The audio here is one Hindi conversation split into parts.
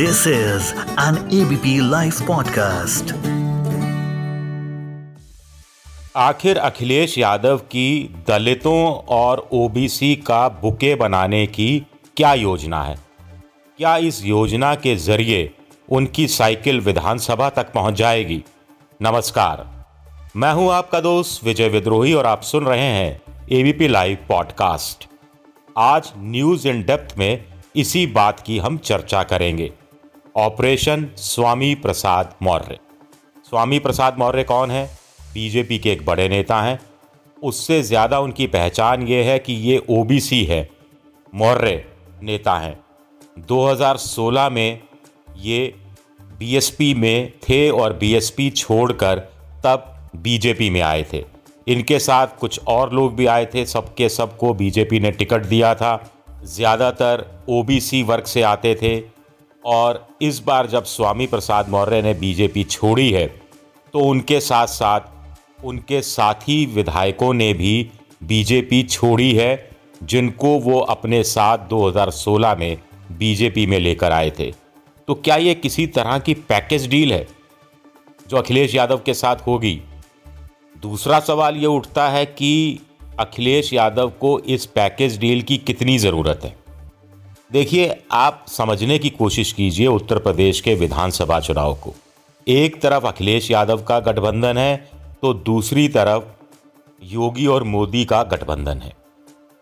This is an ABP Life podcast. आखिर अखिलेश यादव की दलितों और ओबीसी का बुके बनाने की क्या योजना है? क्या इस योजना के ज़रिए उनकी साइकिल विधानसभा तक पहुँच जाएगी? नमस्कार। मैं हूँ आपका दोस्त विजय विद्रोही और आप सुन रहे हैं एबीपी लाइव पॉडकास्ट आज न्यूज़ इन डेप्थ में इसी बात की हम चर्चा करेंगे। ऑपरेशन स्वामी प्रसाद मौर्य। स्वामी प्रसाद मौर्य कौन है? बीजेपी के एक बड़े नेता हैं। उससे ज़्यादा उनकी पहचान ये है कि ये ओबीसी है। मौर्य नेता हैं। 2016 में ये बीएसपी में थे और बीएसपी छोड़कर तब बीजेपी में आए थे। इनके साथ कुछ और लोग भी आए थे। सबके सबको बीजेपी ने टिकट दिया था। ज़्यादातर ओबीसी वर्ग से आते थे। और इस बार जब स्वामी प्रसाद मौर्य ने बीजेपी छोड़ी है तो उनके साथ साथ उनके साथी विधायकों ने भी बीजेपी छोड़ी है, जिनको वो अपने साथ 2016 में बीजेपी में लेकर आए थे। तो क्या ये किसी तरह की पैकेज डील है जो अखिलेश यादव के साथ होगी? दूसरा सवाल ये उठता है कि अखिलेश यादव को इस पैकेज डील की कितनी ज़रूरत है? देखिए, आप समझने की कोशिश कीजिए उत्तर प्रदेश के विधानसभा चुनाव को। एक तरफ़ अखिलेश यादव का गठबंधन है तो दूसरी तरफ़ योगी और मोदी का गठबंधन है।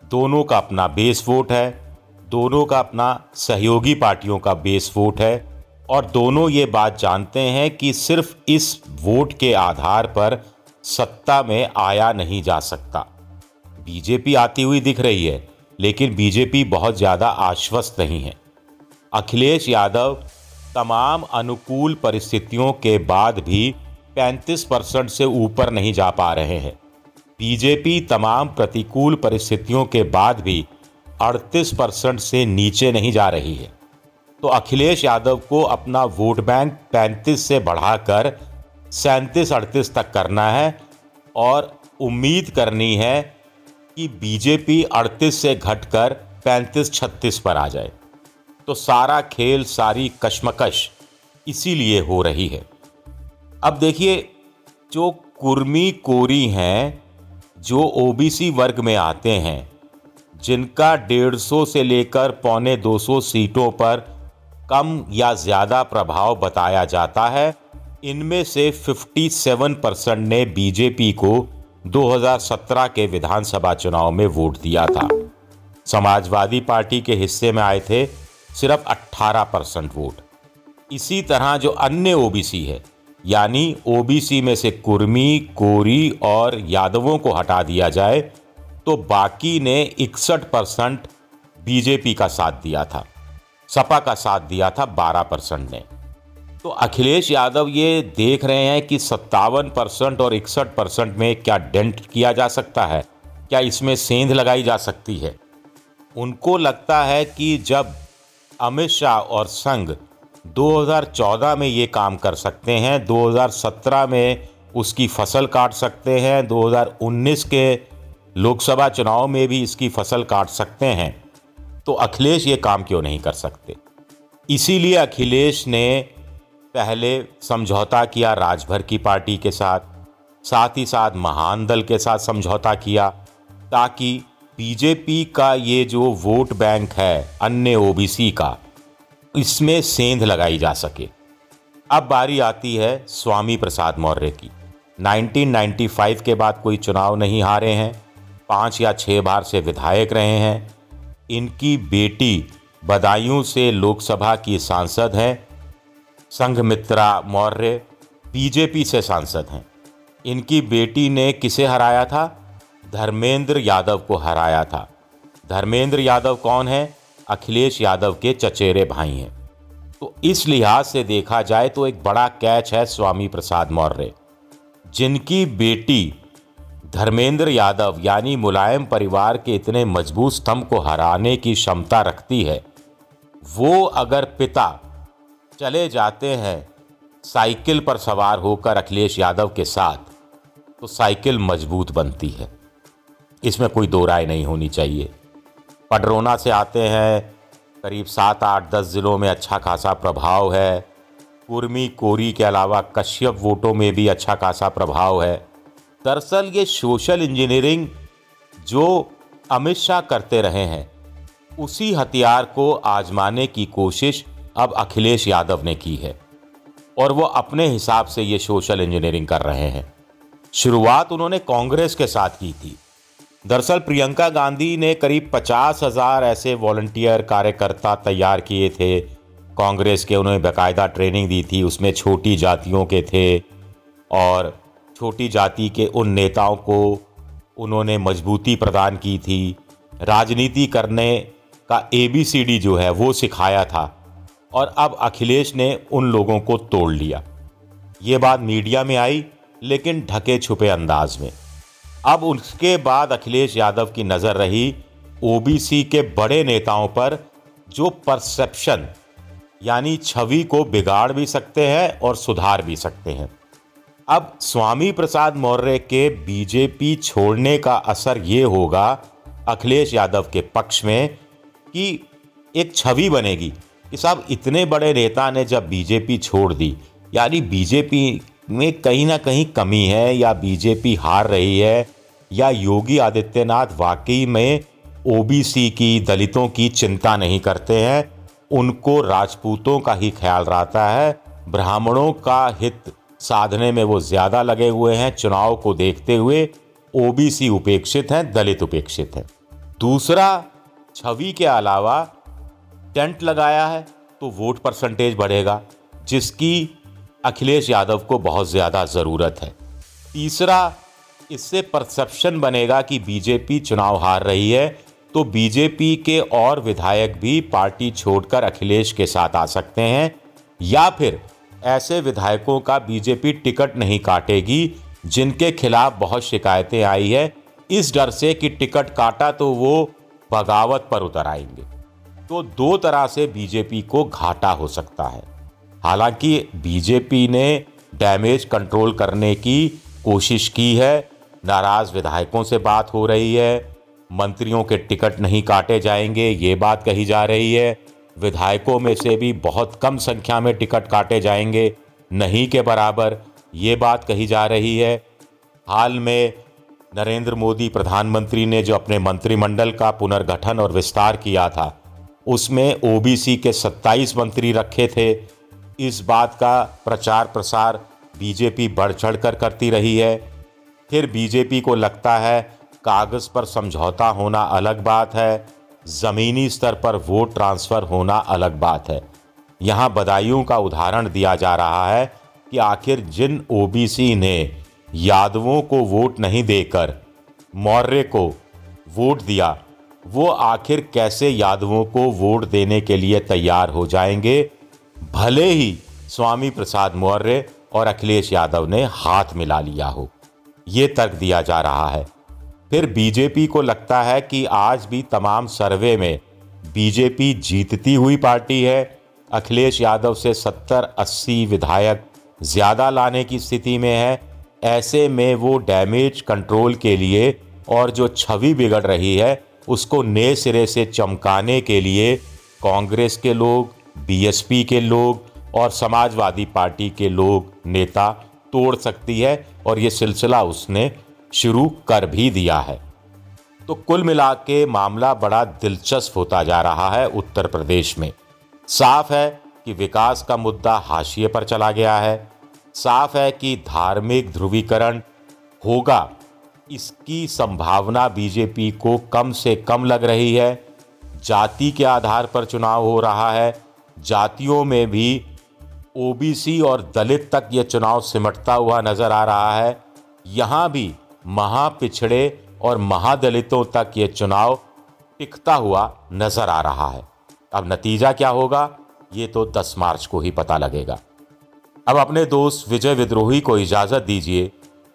दोनों का अपना बेस वोट है, दोनों का अपना सहयोगी पार्टियों का बेस वोट है, और दोनों ये बात जानते हैं कि सिर्फ़ इस वोट के आधार पर सत्ता में आया नहीं जा सकता। बीजेपी आती हुई दिख रही है लेकिन बीजेपी बहुत ज़्यादा आश्वस्त नहीं है। अखिलेश यादव तमाम अनुकूल परिस्थितियों के बाद भी 35 परसेंट से ऊपर नहीं जा पा रहे हैं। बीजेपी तमाम प्रतिकूल परिस्थितियों के बाद भी 38 परसेंट से नीचे नहीं जा रही है। तो अखिलेश यादव को अपना वोट बैंक 35 से बढ़ाकर सैंतीस अड़तीस तक करना है और उम्मीद करनी है कि बीजेपी 38 से घटकर 35 36 पर आ जाए। तो सारा खेल, सारी कश्मकश इसीलिए हो रही है। अब देखिए, जो कुर्मी कोरी हैं, जो ओबीसी वर्ग में आते हैं, जिनका डेढ़ सौ से लेकर पौने 200 सीटों पर कम या ज़्यादा प्रभाव बताया जाता है, इनमें से 57 परसेंट ने बीजेपी को 2017 के विधानसभा चुनाव में वोट दिया था। समाजवादी पार्टी के हिस्से में आए थे सिर्फ़ 18 परसेंट वोट। इसी तरह जो अन्य ओबीसी है, यानी ओबीसी में से कुर्मी, कोरी और यादवों को हटा दिया जाए तो बाकी ने इकसठ परसेंट बीजेपी का साथ दिया था। सपा का साथ दिया था 12 परसेंट ने। तो अखिलेश यादव ये देख रहे हैं कि सत्तावन परसेंट और इकसठ परसेंट में क्या डेंट किया जा सकता है, क्या इसमें सेंध लगाई जा सकती है। उनको लगता है कि जब अमित शाह और संघ 2014 में ये काम कर सकते हैं 2017 में उसकी फ़सल काट सकते हैं 2019 के लोकसभा चुनाव में भी इसकी फ़सल काट सकते हैं तो अखिलेश ये काम क्यों नहीं कर सकते? इसीलिए अखिलेश ने पहले समझौता किया राजभर की पार्टी के साथ साथ ही साथ महान दल के साथ समझौता किया, ताकि बीजेपी का ये जो वोट बैंक है, अन्य ओबीसी का, इसमें सेंध लगाई जा सके। अब बारी आती है स्वामी प्रसाद मौर्य की। 1995 के बाद कोई चुनाव नहीं हारे हैं, पाँच या छः बार से विधायक रहे हैं। इनकी बेटी बदायूं से लोकसभा की सांसद हैं संघमित्रा मौर्य बीजेपी से सांसद हैं। इनकी बेटी ने किसे हराया था? धर्मेंद्र यादव को हराया था। धर्मेंद्र यादव कौन है? अखिलेश यादव के चचेरे भाई हैं। तो इस लिहाज से देखा जाए तो एक बड़ा कैच है स्वामी प्रसाद मौर्य। जिनकी बेटी धर्मेंद्र यादव यानी मुलायम परिवार के इतने मज़बूत स्तंभ को हराने की क्षमता रखती है, वो अगर पिता चले जाते हैं। साइकिल पर सवार होकर अखिलेश यादव के साथ तो साइकिल मज़बूत बनती है। इसमें कोई दो राय नहीं होनी चाहिए। पडरोना से आते हैं। करीब सात आठ दस ज़िलों में अच्छा खासा प्रभाव है। कुर्मी कोरी के अलावा कश्यप वोटों में भी अच्छा खासा प्रभाव है। दरअसल ये सोशल इंजीनियरिंग जो अमित शाह करते रहे हैं, उसी हथियार को आजमाने की कोशिश अब अखिलेश यादव ने की है। और वो अपने हिसाब से ये सोशल इंजीनियरिंग कर रहे हैं। शुरुआत उन्होंने कांग्रेस के साथ की थी। दरअसल प्रियंका गांधी ने करीब पचास हज़ार ऐसे वॉल्टियर कार्यकर्ता तैयार किए थे। कांग्रेस के उन्होंने बाकायदा ट्रेनिंग दी थी, उसमें छोटी जातियों के थे और छोटी जाति के उन नेताओं को उन्होंने मजबूती प्रदान की थी। राजनीति करने का ए बी सी डी जो है, वो सिखाया था। और अब अखिलेश ने उन लोगों को तोड़ लिया। ये बात मीडिया में आई, लेकिन ढके छुपे अंदाज में। अब उसके बाद अखिलेश यादव की नज़र रही ओबीसी के बड़े नेताओं पर, जो परसेप्शन यानी छवि को बिगाड़ भी सकते हैं और सुधार भी सकते हैं। अब स्वामी प्रसाद मौर्य के बीजेपी छोड़ने का असर ये होगा अखिलेश यादव के पक्ष में कि एक छवि बनेगी। कि साहब, इतने बड़े नेता ने जब बीजेपी छोड़ दी, यानी बीजेपी में कहीं ना कहीं कमी है, या बीजेपी हार रही है, या योगी आदित्यनाथ वाकई में ओबीसी की दलितों की चिंता नहीं करते हैं, उनको राजपूतों का ही ख्याल रहता है, ब्राह्मणों का हित साधने में वो ज़्यादा लगे हुए हैं, चुनाव को देखते हुए ओबीसी उपेक्षित हैं, दलित उपेक्षित हैं। दूसरा, छवि के अलावा टेंट लगाया है तो वोट परसेंटेज बढ़ेगा, जिसकी अखिलेश यादव को बहुत ज़्यादा ज़रूरत है। तीसरा, इससे परसेप्शन बनेगा कि बीजेपी चुनाव हार रही है तो बीजेपी के और विधायक भी पार्टी छोड़कर अखिलेश के साथ आ सकते हैं, या फिर ऐसे विधायकों का बीजेपी टिकट नहीं काटेगी, जिनके खिलाफ बहुत शिकायतें आई है। इस डर से कि टिकट काटा तो वो बगावत पर उतर आएँगे। तो दो तरह से बीजेपी को घाटा हो सकता है। हालाँकि बीजेपी ने डैमेज कंट्रोल करने की कोशिश की है, नाराज़ विधायकों से बात हो रही है, मंत्रियों के टिकट नहीं काटे जाएँगे, ये बात कही जा रही है। विधायकों में से भी बहुत कम संख्या में टिकट काटे जाएँगे, नहीं के बराबर, ये बात कही जा रही है। हाल में नरेंद्र मोदी प्रधानमंत्री ने जो अपने मंत्रिमंडल का पुनर्गठन और विस्तार किया था उसमें ओबीसी के 27 मंत्री रखे थे। इस बात का प्रचार प्रसार बीजेपी बढ़ चढ़ कर करती रही है। फिर बीजेपी को लगता है कागज़ पर समझौता होना अलग बात है, ज़मीनी स्तर पर वोट ट्रांसफ़र होना अलग बात है। यहाँ बदायूं का उदाहरण दिया जा रहा है कि आखिर जिन ओबीसी ने यादवों को वोट नहीं देकर, मौर्य को वोट दिया वो आखिर कैसे यादवों को वोट देने के लिए तैयार हो जाएँगे? भले ही स्वामी प्रसाद मौर्य और अखिलेश यादव ने हाथ मिला लिया हो। ये तर्क दिया जा रहा है। फिर बीजेपी को लगता है कि आज भी तमाम सर्वे में बीजेपी जीतती हुई पार्टी है। अखिलेश यादव से 70-80 विधायक ज़्यादा लाने की स्थिति में है। ऐसे में वो डैमेज कंट्रोल के लिए और जो छवि बिगड़ रही है उसको नए सिरे से चमकाने के लिए कांग्रेस के लोग, बीएसपी के लोग और समाजवादी पार्टी के लोग नेता तोड़ सकती है और ये सिलसिला उसने शुरू कर भी दिया है। तो कुल मिला के मामला बड़ा दिलचस्प होता जा रहा है उत्तर प्रदेश में। साफ़ है कि विकास का मुद्दा हाशिए पर चला गया है। साफ़ है कि धार्मिक ध्रुवीकरण होगा इसकी संभावना बीजेपी को कम से कम लग रही है। जाति के आधार पर चुनाव हो रहा है। जातियों में भी ओबीसी और दलित तक ये चुनाव सिमटता हुआ नज़र आ रहा है। यहाँ भी महापिछड़े और महादलितों तक ये चुनाव टिकता हुआ नज़र आ रहा है। अब नतीजा क्या होगा, ये तो 10 मार्च को ही पता लगेगा। अब अपने दोस्त विजय विद्रोही को इजाज़त दीजिए।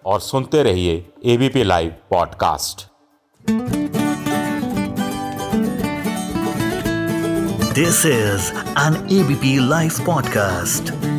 और सुनते रहिए ABP live podcast this is an ABP live podcast